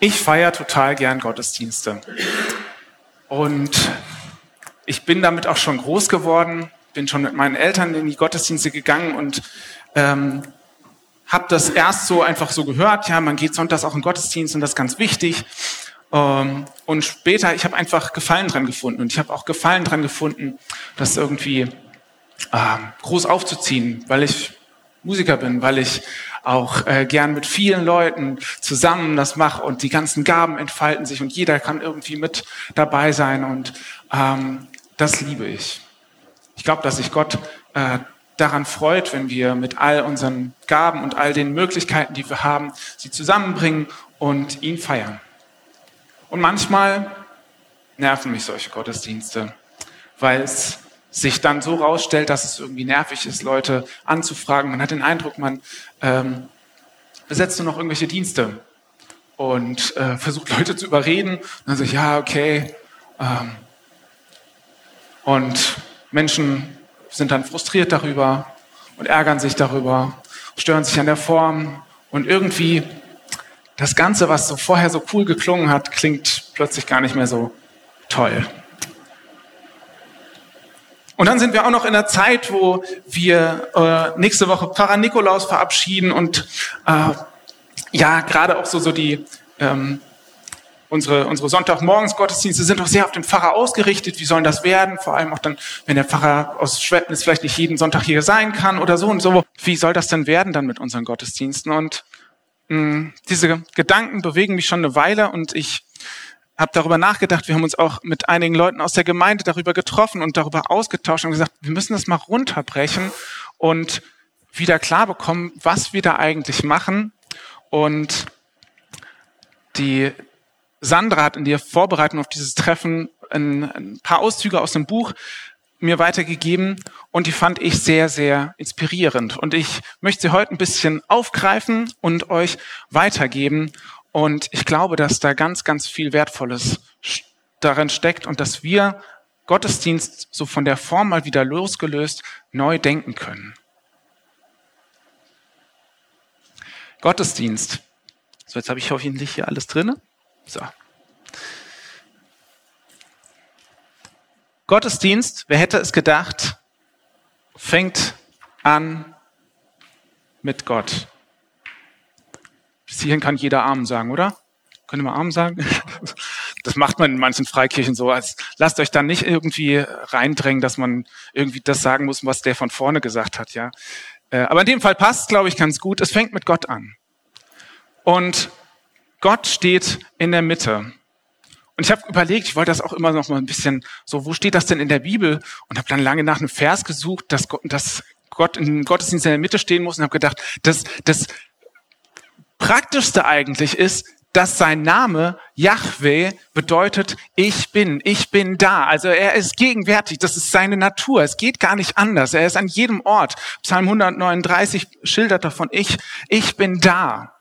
Ich feiere total gern Gottesdienste. Und ich bin damit auch schon groß geworden, bin schon mit meinen Eltern in die Gottesdienste gegangen und ähm, habe das erst so einfach so gehört, ja, man geht sonntags auch in Gottesdienst und das ist ganz wichtig. Ähm, und später, ich habe einfach Gefallen dran gefunden und ich habe auch Gefallen dran gefunden, das irgendwie äh, groß aufzuziehen, weil ich Musiker bin, weil ich auch äh, gern mit vielen Leuten zusammen das mache und die ganzen Gaben entfalten sich und jeder kann irgendwie mit dabei sein und ähm, das liebe ich. Ich glaube, dass sich Gott äh, daran freut, wenn wir mit all unseren Gaben und all den Möglichkeiten, die wir haben, sie zusammenbringen und ihn feiern. Und manchmal nerven mich solche Gottesdienste, weil es sich dann so rausstellt, dass es irgendwie nervig ist, Leute anzufragen. Man hat den Eindruck, man ähm, besetzt nur noch irgendwelche Dienste und äh, versucht Leute zu überreden. Und dann ich, ja, okay. Ähm, und Menschen sind dann frustriert darüber und ärgern sich darüber, stören sich an der Form und irgendwie das Ganze, was so vorher so cool geklungen hat, klingt plötzlich gar nicht mehr so toll. Und dann sind wir auch noch in der Zeit, wo wir äh, nächste Woche Pfarrer Nikolaus verabschieden und äh, ja, gerade auch so, so die ähm, unsere, unsere Sonntagmorgens Gottesdienste sind auch sehr auf den Pfarrer ausgerichtet. Wie sollen das werden? Vor allem auch dann, wenn der Pfarrer aus Schweppnis vielleicht nicht jeden Sonntag hier sein kann oder so und so. Wie soll das denn werden dann mit unseren Gottesdiensten? Und mh, diese Gedanken bewegen mich schon eine Weile und ich habe darüber nachgedacht. Wir haben uns auch mit einigen Leuten aus der Gemeinde darüber getroffen und darüber ausgetauscht und gesagt, wir müssen das mal runterbrechen und wieder klar bekommen, was wir da eigentlich machen. Und die Sandra hat in der Vorbereitung auf dieses Treffen ein, ein paar Auszüge aus dem Buch mir weitergegeben und die fand ich sehr, sehr inspirierend. Und ich möchte sie heute ein bisschen aufgreifen und euch weitergeben und ich glaube, dass da ganz, ganz viel Wertvolles darin steckt und dass wir Gottesdienst so von der Form mal wieder losgelöst neu denken können. Gottesdienst. So, jetzt habe ich hoffentlich hier alles drin. So. Gottesdienst, wer hätte es gedacht, fängt an mit Gott. Hierhin kann jeder Amen sagen, oder? Könnt ihr mal Amen sagen? Das macht man in manchen Freikirchen so. Als, lasst euch dann nicht irgendwie reindrängen, dass man irgendwie das sagen muss, was der von vorne gesagt hat, ja. Äh, aber in dem Fall passt, glaube ich, ganz gut. Es fängt mit Gott an. Und Gott steht in der Mitte. Und ich habe überlegt, ich wollte das auch immer noch mal ein bisschen so, wo steht das denn in der Bibel? Und habe dann lange nach einem Vers gesucht, dass Gott, dass Gott in Gottesdienst in der Mitte stehen muss und habe gedacht, das, das Praktischste eigentlich ist, dass sein Name Yahweh bedeutet, ich bin, ich bin da. Also er ist gegenwärtig, das ist seine Natur. Es geht gar nicht anders. Er ist an jedem Ort. Psalm 139 schildert davon, ich, ich bin da.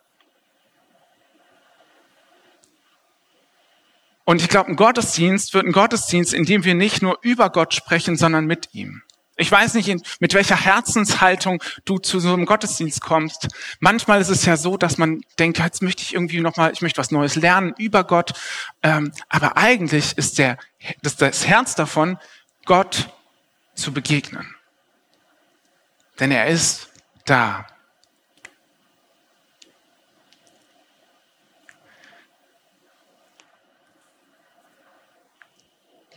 Und ich glaube, ein Gottesdienst wird ein Gottesdienst, in dem wir nicht nur über Gott sprechen, sondern mit ihm. Ich weiß nicht, mit welcher Herzenshaltung du zu so einem Gottesdienst kommst. Manchmal ist es ja so, dass man denkt, jetzt möchte ich irgendwie nochmal, ich möchte was Neues lernen über Gott. Ähm, aber eigentlich ist der, das, das Herz davon, Gott zu begegnen. Denn er ist da.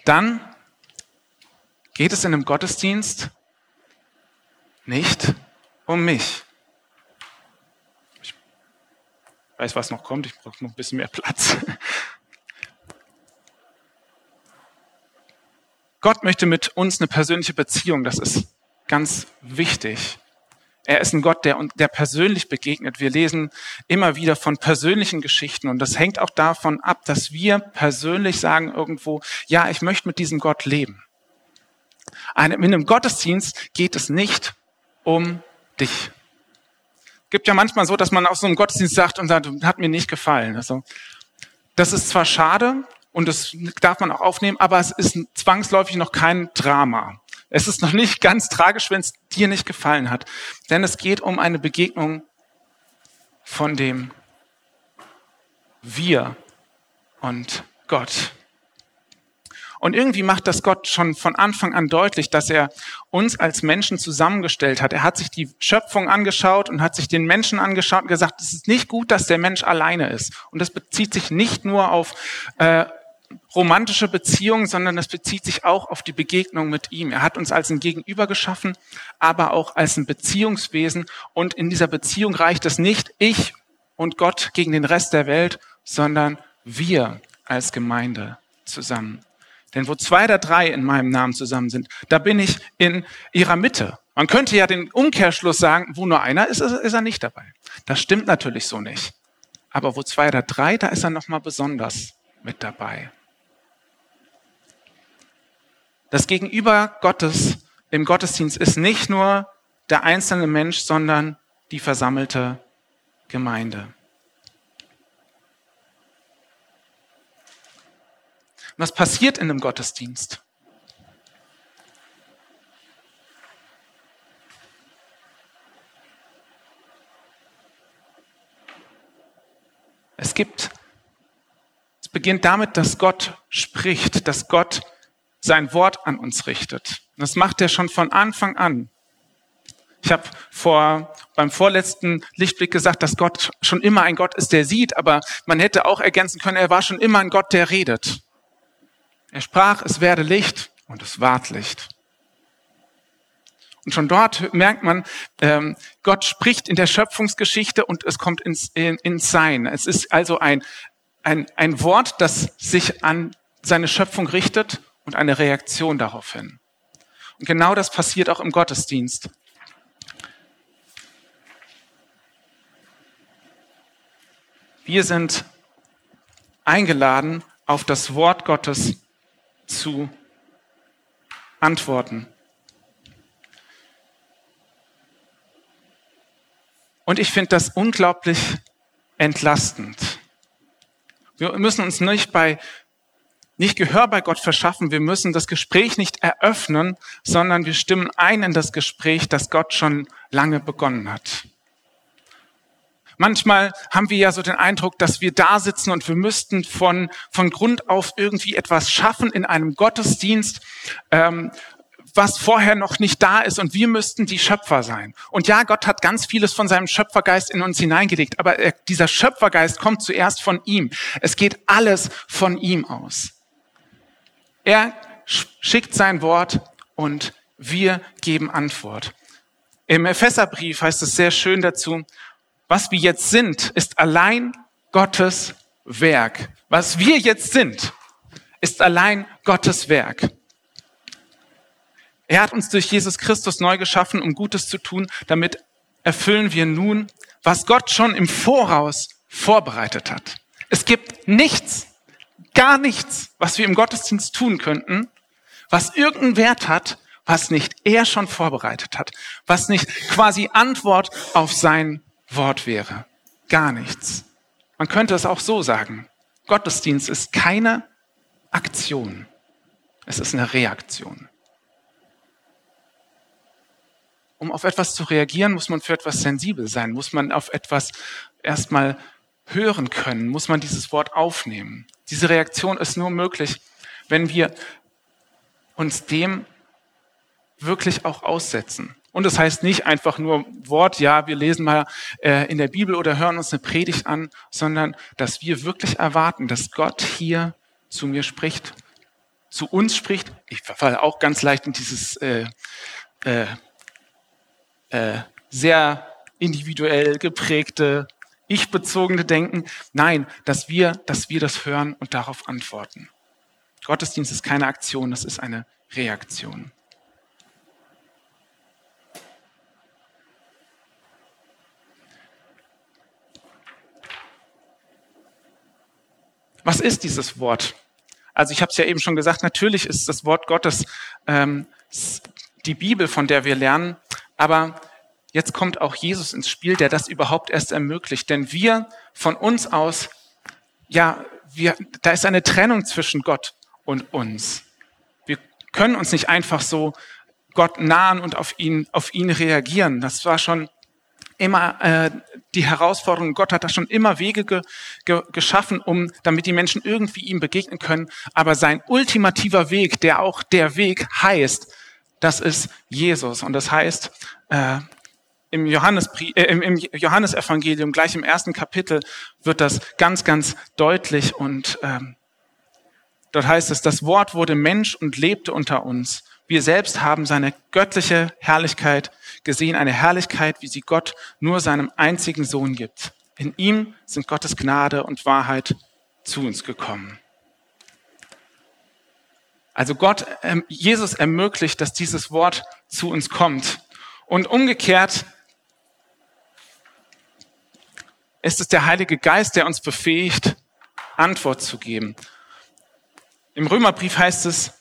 Dann geht es in einem Gottesdienst nicht um mich. Ich weiß, was noch kommt. Ich brauche noch ein bisschen mehr Platz. Gott möchte mit uns eine persönliche Beziehung. Das ist ganz wichtig. Er ist ein Gott, der, der persönlich begegnet. Wir lesen immer wieder von persönlichen Geschichten und das hängt auch davon ab, dass wir persönlich sagen irgendwo, ja, ich möchte mit diesem Gott leben. In einem Gottesdienst geht es nicht um dich. Gibt ja manchmal so, dass man aus so einem Gottesdienst sagt und sagt, hat mir nicht gefallen. Also, das ist zwar schade und das darf man auch aufnehmen, aber es ist zwangsläufig noch kein Drama. Es ist noch nicht ganz tragisch, wenn es dir nicht gefallen hat. Denn es geht um eine Begegnung von dem wir und Gott. Und irgendwie macht das Gott schon von Anfang an deutlich, dass er uns als Menschen zusammengestellt hat. Er hat sich die Schöpfung angeschaut und hat sich den Menschen angeschaut und gesagt, es ist nicht gut, dass der Mensch alleine ist. Und das bezieht sich nicht nur auf äh, romantische Beziehungen, sondern es bezieht sich auch auf die Begegnung mit ihm. Er hat uns als ein Gegenüber geschaffen, aber auch als ein Beziehungswesen. Und in dieser Beziehung reicht es nicht ich und Gott gegen den Rest der Welt, sondern wir als Gemeinde zusammen. Denn wo zwei oder drei in meinem Namen zusammen sind, da bin ich in ihrer Mitte. Man könnte ja den Umkehrschluss sagen, wo nur einer ist, ist er nicht dabei. Das stimmt natürlich so nicht. Aber wo zwei oder drei, da ist er nochmal besonders mit dabei. Das Gegenüber Gottes im Gottesdienst ist nicht nur der einzelne Mensch, sondern die versammelte Gemeinde. Was passiert in einem Gottesdienst? Es gibt, es beginnt damit, dass Gott spricht, dass Gott sein Wort an uns richtet. Das macht er schon von Anfang an. Ich habe vor beim vorletzten Lichtblick gesagt, dass Gott schon immer ein Gott ist, der sieht, aber man hätte auch ergänzen können, er war schon immer ein Gott, der redet. Er sprach, es werde Licht und es ward Licht. Und schon dort merkt man, ähm, Gott spricht in der Schöpfungsgeschichte und es kommt ins, in, ins Sein. Es ist also ein, ein, ein Wort, das sich an seine Schöpfung richtet und eine Reaktion darauf hin. Und genau das passiert auch im Gottesdienst. Wir sind eingeladen, auf das Wort Gottes zu antworten. Und ich finde das unglaublich entlastend. Wir müssen uns nicht bei nicht Gehör bei Gott verschaffen. Wir müssen das Gespräch nicht eröffnen, sondern wir stimmen ein in das Gespräch, das Gott schon lange begonnen hat. Manchmal haben wir ja so den Eindruck, dass wir da sitzen und wir müssten von, von Grund auf irgendwie etwas schaffen in einem Gottesdienst, ähm, was vorher noch nicht da ist und wir müssten die Schöpfer sein. Und ja, Gott hat ganz vieles von seinem Schöpfergeist in uns hineingelegt, aber er, dieser Schöpfergeist kommt zuerst von ihm. Es geht alles von ihm aus. Er schickt sein Wort und wir geben Antwort. Im Epheserbrief heißt es sehr schön dazu, was wir jetzt sind, ist allein Gottes Werk. Was wir jetzt sind, ist allein Gottes Werk. Er hat uns durch Jesus Christus neu geschaffen, um Gutes zu tun. Damit erfüllen wir nun, was Gott schon im Voraus vorbereitet hat. Es gibt nichts, gar nichts, was wir im Gottesdienst tun könnten, was irgendeinen Wert hat, was nicht er schon vorbereitet hat, was nicht quasi Antwort auf sein Wort wäre. Gar nichts. Man könnte es auch so sagen. Gottesdienst ist keine Aktion. Es ist eine Reaktion. Um auf etwas zu reagieren, muss man für etwas sensibel sein, muss man auf etwas erstmal hören können, muss man dieses Wort aufnehmen. Diese Reaktion ist nur möglich, wenn wir uns dem wirklich auch aussetzen. Und das heißt nicht einfach nur Wort, ja, wir lesen mal äh, in der Bibel oder hören uns eine Predigt an, sondern dass wir wirklich erwarten, dass Gott hier zu mir spricht, zu uns spricht. Ich verfalle auch ganz leicht in dieses äh, äh, äh, sehr individuell geprägte, ich-bezogene Denken. Nein, dass wir, dass wir das hören und darauf antworten. Gottesdienst ist keine Aktion, das ist eine Reaktion. Was ist dieses Wort? Also ich habe es ja eben schon gesagt, natürlich ist das Wort Gottes ähm, die Bibel, von der wir lernen, aber jetzt kommt auch Jesus ins Spiel, der das überhaupt erst ermöglicht. Denn wir von uns aus, ja, wir, da ist eine Trennung zwischen Gott und uns. Wir können uns nicht einfach so Gott nahen und auf ihn, auf ihn reagieren. Das war schon immer äh, die Herausforderung. Gott hat da schon immer Wege ge, ge, geschaffen, um damit die Menschen irgendwie ihm begegnen können. Aber sein ultimativer Weg, der auch der Weg heißt, das ist Jesus. Und das heißt, äh, im, Johannes, äh, im, im Johannesevangelium, gleich im ersten Kapitel, wird das ganz, ganz deutlich. Und ähm, dort heißt es, das Wort wurde Mensch und lebte unter uns. Wir selbst haben seine göttliche Herrlichkeit gesehen, eine Herrlichkeit, wie sie Gott nur seinem einzigen Sohn gibt. In ihm sind Gottes Gnade und Wahrheit zu uns gekommen. Also Gott, ähm, Jesus ermöglicht, dass dieses Wort zu uns kommt. Und umgekehrt ist es der Heilige Geist, der uns befähigt, Antwort zu geben. Im Römerbrief heißt es,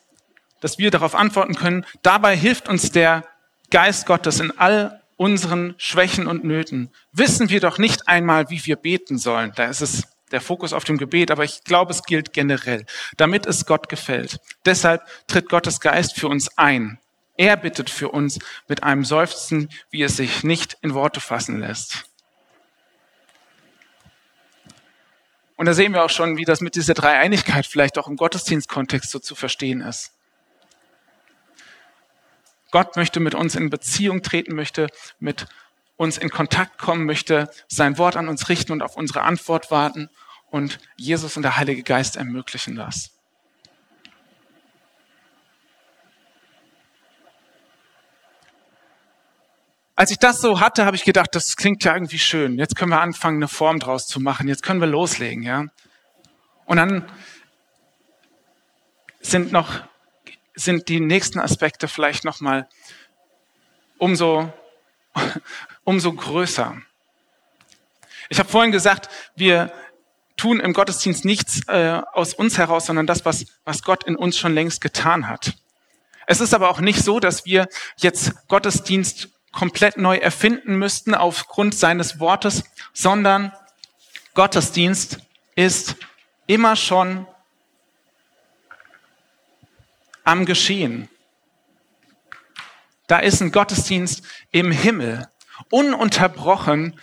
dass wir darauf antworten können. Dabei hilft uns der Geist Gottes in all unseren Schwächen und Nöten. Wissen wir doch nicht einmal, wie wir beten sollen. Da ist es der Fokus auf dem Gebet, aber ich glaube, es gilt generell, damit es Gott gefällt. Deshalb tritt Gottes Geist für uns ein. Er bittet für uns mit einem Seufzen, wie es sich nicht in Worte fassen lässt. Und da sehen wir auch schon, wie das mit dieser Dreieinigkeit vielleicht auch im Gottesdienstkontext so zu verstehen ist. Gott möchte mit uns in Beziehung treten, möchte mit uns in Kontakt kommen, möchte sein Wort an uns richten und auf unsere Antwort warten. Und Jesus und der Heilige Geist ermöglichen das. Als ich das so hatte, habe ich gedacht, das klingt ja irgendwie schön. Jetzt können wir anfangen, eine Form draus zu machen. Jetzt können wir loslegen, ja. Und dann sind noch sind die nächsten Aspekte vielleicht noch mal umso umso größer. Ich habe vorhin gesagt, wir tun im Gottesdienst nichts äh, aus uns heraus, sondern das, was, was Gott in uns schon längst getan hat. Es ist aber auch nicht so, dass wir jetzt Gottesdienst komplett neu erfinden müssten aufgrund seines Wortes, sondern Gottesdienst ist immer schon am Geschehen. Da ist ein Gottesdienst im Himmel. Ununterbrochen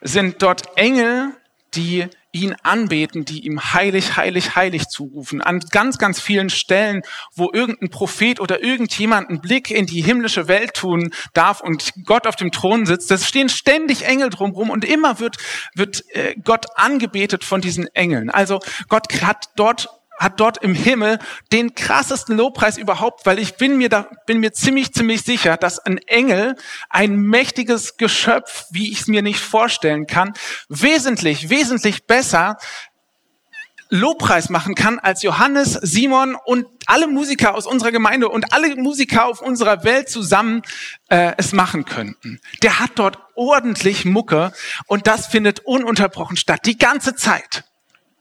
sind dort Engel, die ihn anbeten, die ihm heilig, heilig, heilig zurufen. An ganz, ganz vielen Stellen, wo irgendein Prophet oder irgendjemand einen Blick in die himmlische Welt tun darf und Gott auf dem Thron sitzt, das stehen ständig Engel drumherum und immer wird, wird äh, Gott angebetet von diesen Engeln. Also Gott hat dort hat dort im Himmel den krassesten Lobpreis überhaupt, weil ich bin mir da, bin mir ziemlich, ziemlich sicher, dass ein Engel, ein mächtiges Geschöpf, wie ich es mir nicht vorstellen kann, wesentlich, wesentlich besser Lobpreis machen kann, als Johannes, Simon und alle Musiker aus unserer Gemeinde und alle Musiker auf unserer Welt zusammen äh, es machen könnten. Der hat dort ordentlich Mucke und das findet ununterbrochen statt, die ganze Zeit.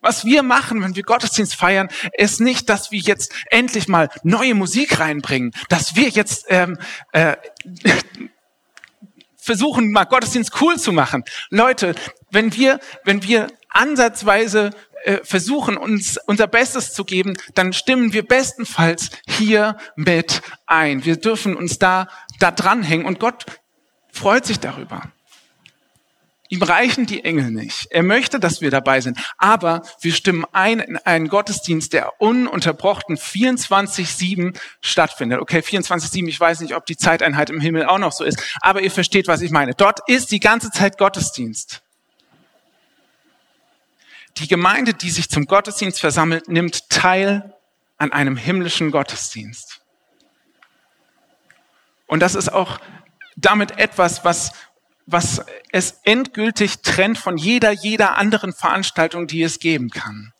Was wir machen, wenn wir Gottesdienst feiern, ist nicht, dass wir jetzt endlich mal neue Musik reinbringen, dass wir jetzt ähm, äh, versuchen, mal Gottesdienst cool zu machen. Leute, wenn wir, wenn wir ansatzweise äh, versuchen, uns unser Bestes zu geben, dann stimmen wir bestenfalls hier mit ein. Wir dürfen uns da, da dranhängen und Gott freut sich darüber. Ihm reichen die Engel nicht. Er möchte, dass wir dabei sind. Aber wir stimmen ein in einen Gottesdienst, der ununterbrochen 24-7 stattfindet. Okay, 24-7, ich weiß nicht, ob die Zeiteinheit im Himmel auch noch so ist. Aber ihr versteht, was ich meine. Dort ist die ganze Zeit Gottesdienst. Die Gemeinde, die sich zum Gottesdienst versammelt, nimmt teil an einem himmlischen Gottesdienst. Und das ist auch damit etwas, was was es endgültig trennt von jeder, jeder anderen Veranstaltung, die es geben kann.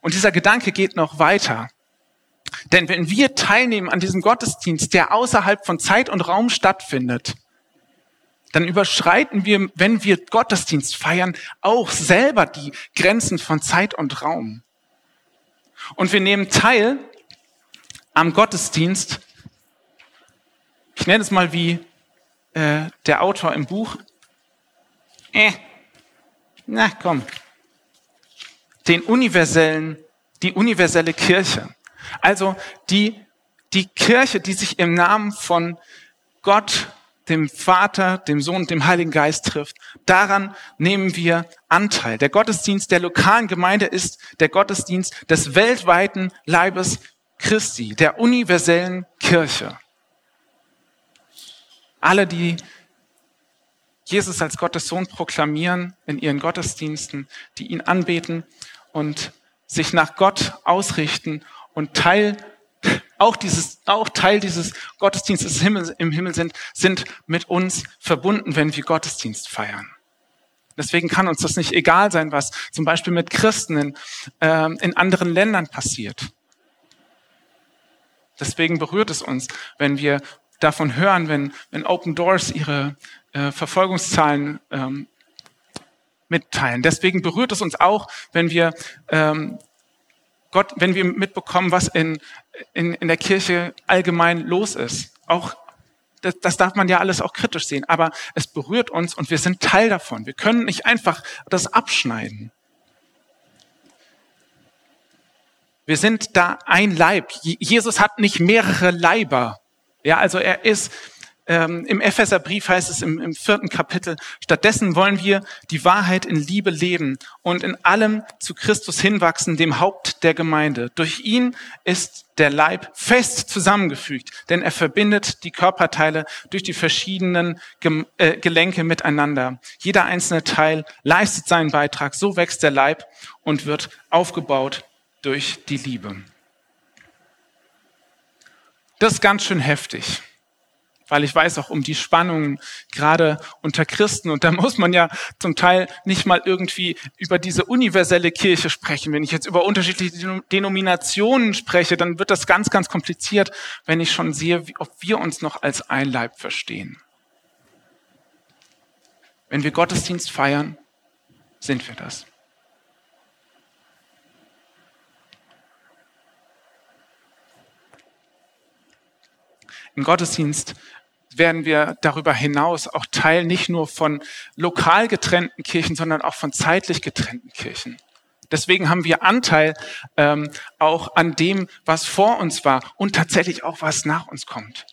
Und dieser Gedanke geht noch weiter. Denn wenn wir teilnehmen an diesem Gottesdienst, der außerhalb von Zeit und Raum stattfindet, dann überschreiten wir, wenn wir Gottesdienst feiern, auch selber die Grenzen von Zeit und Raum. Und wir nehmen teil am Gottesdienst, ich nenne es mal wie äh, der Autor im Buch, äh, na komm, den universellen, die universelle Kirche. Also die, die Kirche, die sich im Namen von Gott dem Vater, dem Sohn und dem Heiligen Geist trifft. Daran nehmen wir Anteil. Der Gottesdienst der lokalen Gemeinde ist der Gottesdienst des weltweiten Leibes Christi, der universellen Kirche. Alle, die Jesus als Gottes Sohn proklamieren in ihren Gottesdiensten, die ihn anbeten und sich nach Gott ausrichten und Teil auch dieses, auch Teil dieses Gottesdienstes im Himmel sind, sind mit uns verbunden, wenn wir Gottesdienst feiern. Deswegen kann uns das nicht egal sein, was zum Beispiel mit Christen in, äh, in anderen Ländern passiert. Deswegen berührt es uns, wenn wir davon hören, wenn, wenn Open Doors ihre äh, Verfolgungszahlen ähm, mitteilen. Deswegen berührt es uns auch, wenn wir ähm, Gott, wenn wir mitbekommen, was in, in, in der Kirche allgemein los ist. Auch das, das darf man ja alles auch kritisch sehen, aber es berührt uns und wir sind Teil davon. Wir können nicht einfach das abschneiden. Wir sind da ein Leib. Jesus hat nicht mehrere Leiber. Ja, also er ist ähm, Im Epheserbrief heißt es im, im vierten Kapitel, stattdessen wollen wir die Wahrheit in Liebe leben und in allem zu Christus hinwachsen, dem Haupt der Gemeinde. Durch ihn ist der Leib fest zusammengefügt, denn er verbindet die Körperteile durch die verschiedenen äh, Gelenke miteinander. Jeder einzelne Teil leistet seinen Beitrag, so wächst der Leib und wird aufgebaut durch die Liebe. Das ist ganz schön heftig weil ich weiß auch um die Spannungen gerade unter Christen. Und da muss man ja zum Teil nicht mal irgendwie über diese universelle Kirche sprechen. Wenn ich jetzt über unterschiedliche Denominationen spreche, dann wird das ganz, ganz kompliziert, wenn ich schon sehe, ob wir uns noch als ein Leib verstehen. Wenn wir Gottesdienst feiern, sind wir das. Im Gottesdienst werden wir darüber hinaus auch Teil nicht nur von lokal getrennten Kirchen, sondern auch von zeitlich getrennten Kirchen. Deswegen haben wir Anteil ähm, auch an dem, was vor uns war und tatsächlich auch was nach uns kommt.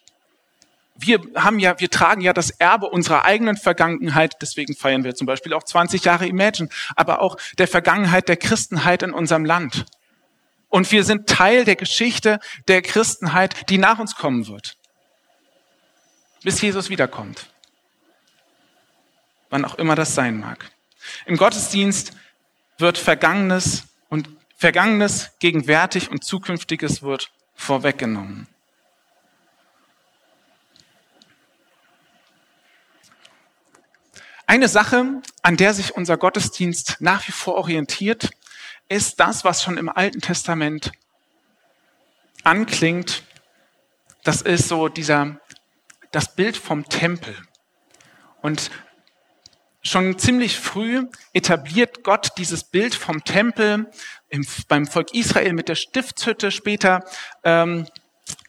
Wir haben ja, wir tragen ja das Erbe unserer eigenen Vergangenheit. Deswegen feiern wir zum Beispiel auch 20 Jahre Imagine, aber auch der Vergangenheit der Christenheit in unserem Land. Und wir sind Teil der Geschichte der Christenheit, die nach uns kommen wird bis Jesus wiederkommt. Wann auch immer das sein mag. Im Gottesdienst wird Vergangenes und Vergangenes gegenwärtig und Zukünftiges wird vorweggenommen. Eine Sache, an der sich unser Gottesdienst nach wie vor orientiert, ist das, was schon im Alten Testament anklingt. Das ist so dieser das Bild vom Tempel. Und schon ziemlich früh etabliert Gott dieses Bild vom Tempel im, beim Volk Israel mit der Stiftshütte, später ähm,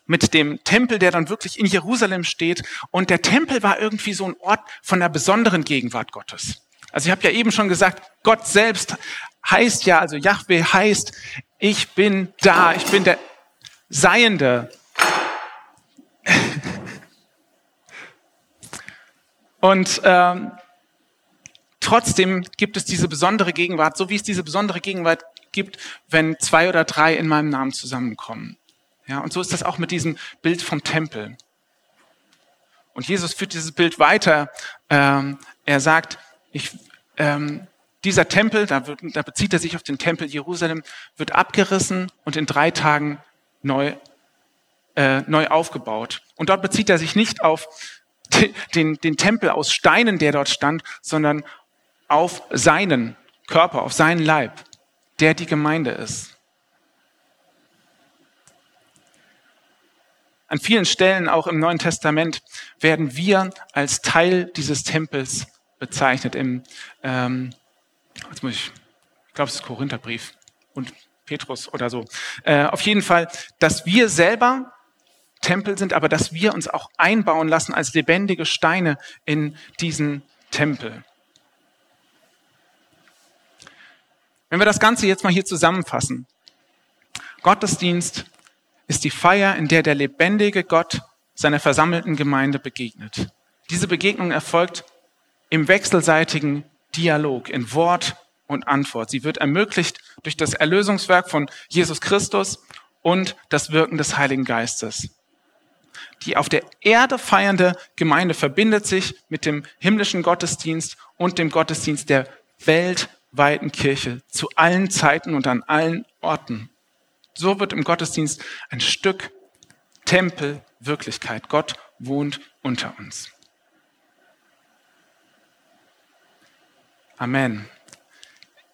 mit dem Tempel, der dann wirklich in Jerusalem steht. Und der Tempel war irgendwie so ein Ort von der besonderen Gegenwart Gottes. Also ich habe ja eben schon gesagt, Gott selbst heißt ja, also Yahweh heißt, ich bin da, ich bin der Seiende. Und ähm, trotzdem gibt es diese besondere Gegenwart, so wie es diese besondere Gegenwart gibt, wenn zwei oder drei in meinem Namen zusammenkommen. Ja, und so ist das auch mit diesem Bild vom Tempel. Und Jesus führt dieses Bild weiter. Ähm, er sagt, ich, ähm, dieser Tempel, da, wird, da bezieht er sich auf den Tempel Jerusalem, wird abgerissen und in drei Tagen neu, äh, neu aufgebaut. Und dort bezieht er sich nicht auf den, den Tempel aus Steinen, der dort stand, sondern auf seinen Körper, auf seinen Leib, der die Gemeinde ist. An vielen Stellen, auch im Neuen Testament, werden wir als Teil dieses Tempels bezeichnet. Im, ähm, jetzt muss ich, ich glaube, es ist Korintherbrief und Petrus oder so. Äh, auf jeden Fall, dass wir selber Tempel sind, aber dass wir uns auch einbauen lassen als lebendige Steine in diesen Tempel. Wenn wir das Ganze jetzt mal hier zusammenfassen. Gottesdienst ist die Feier, in der der lebendige Gott seiner versammelten Gemeinde begegnet. Diese Begegnung erfolgt im wechselseitigen Dialog, in Wort und Antwort. Sie wird ermöglicht durch das Erlösungswerk von Jesus Christus und das Wirken des Heiligen Geistes. Die auf der Erde feiernde Gemeinde verbindet sich mit dem himmlischen Gottesdienst und dem Gottesdienst der weltweiten Kirche zu allen Zeiten und an allen Orten. So wird im Gottesdienst ein Stück Tempel Wirklichkeit. Gott wohnt unter uns. Amen.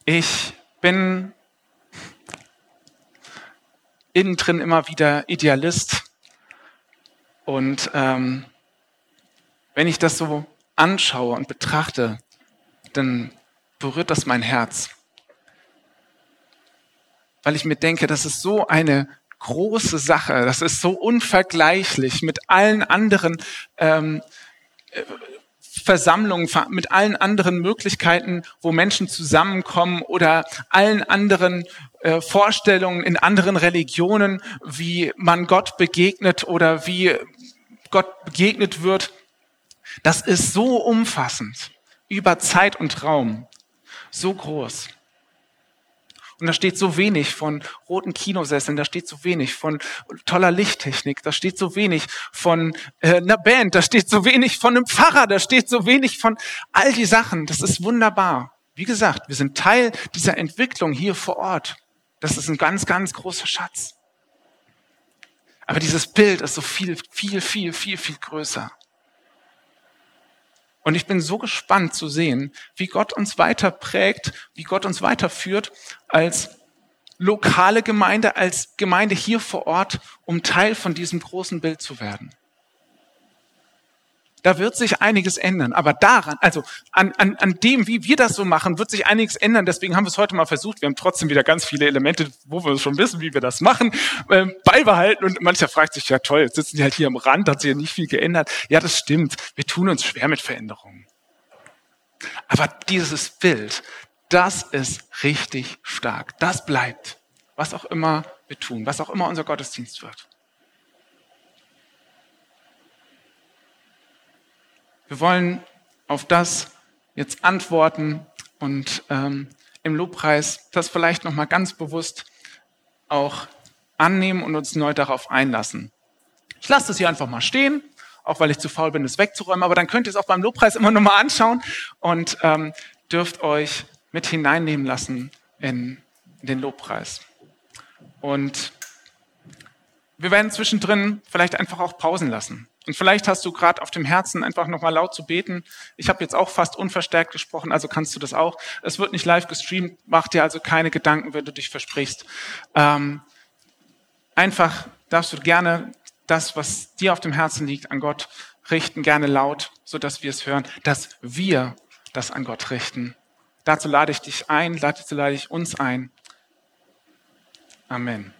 Ich bin innen drin immer wieder Idealist. Und ähm, wenn ich das so anschaue und betrachte, dann berührt das mein Herz. Weil ich mir denke, das ist so eine große Sache, das ist so unvergleichlich mit allen anderen ähm, Versammlungen, mit allen anderen Möglichkeiten, wo Menschen zusammenkommen oder allen anderen äh, Vorstellungen in anderen Religionen, wie man Gott begegnet oder wie Gott begegnet wird. Das ist so umfassend über Zeit und Raum, so groß. Und da steht so wenig von roten Kinosesseln, da steht so wenig von toller Lichttechnik, da steht so wenig von äh, einer Band, da steht so wenig von einem Pfarrer, da steht so wenig von all die Sachen. Das ist wunderbar. Wie gesagt, wir sind Teil dieser Entwicklung hier vor Ort. Das ist ein ganz, ganz großer Schatz. Aber dieses Bild ist so viel, viel, viel, viel, viel größer. Und ich bin so gespannt zu sehen, wie Gott uns weiter prägt, wie Gott uns weiterführt als lokale Gemeinde, als Gemeinde hier vor Ort, um Teil von diesem großen Bild zu werden. Da wird sich einiges ändern. Aber daran, also an, an, an dem, wie wir das so machen, wird sich einiges ändern. Deswegen haben wir es heute mal versucht. Wir haben trotzdem wieder ganz viele Elemente, wo wir schon wissen, wie wir das machen, äh, beibehalten. Und mancher fragt sich, ja toll, jetzt sitzen die halt hier am Rand, hat sich ja nicht viel geändert. Ja, das stimmt. Wir tun uns schwer mit Veränderungen. Aber dieses Bild, das ist richtig stark. Das bleibt. Was auch immer wir tun, was auch immer unser Gottesdienst wird. Wir wollen auf das jetzt antworten und ähm, im Lobpreis das vielleicht nochmal ganz bewusst auch annehmen und uns neu darauf einlassen. Ich lasse das hier einfach mal stehen, auch weil ich zu faul bin, es wegzuräumen, aber dann könnt ihr es auch beim Lobpreis immer nochmal anschauen und ähm, dürft euch mit hineinnehmen lassen in, in den Lobpreis. Und wir werden zwischendrin vielleicht einfach auch pausen lassen. Und vielleicht hast du gerade auf dem Herzen einfach nochmal laut zu beten. Ich habe jetzt auch fast unverstärkt gesprochen, also kannst du das auch. Es wird nicht live gestreamt, mach dir also keine Gedanken, wenn du dich versprichst. Ähm, einfach darfst du gerne das, was dir auf dem Herzen liegt, an Gott richten, gerne laut, so dass wir es hören, dass wir das an Gott richten. Dazu lade ich dich ein, dazu lade ich uns ein. Amen.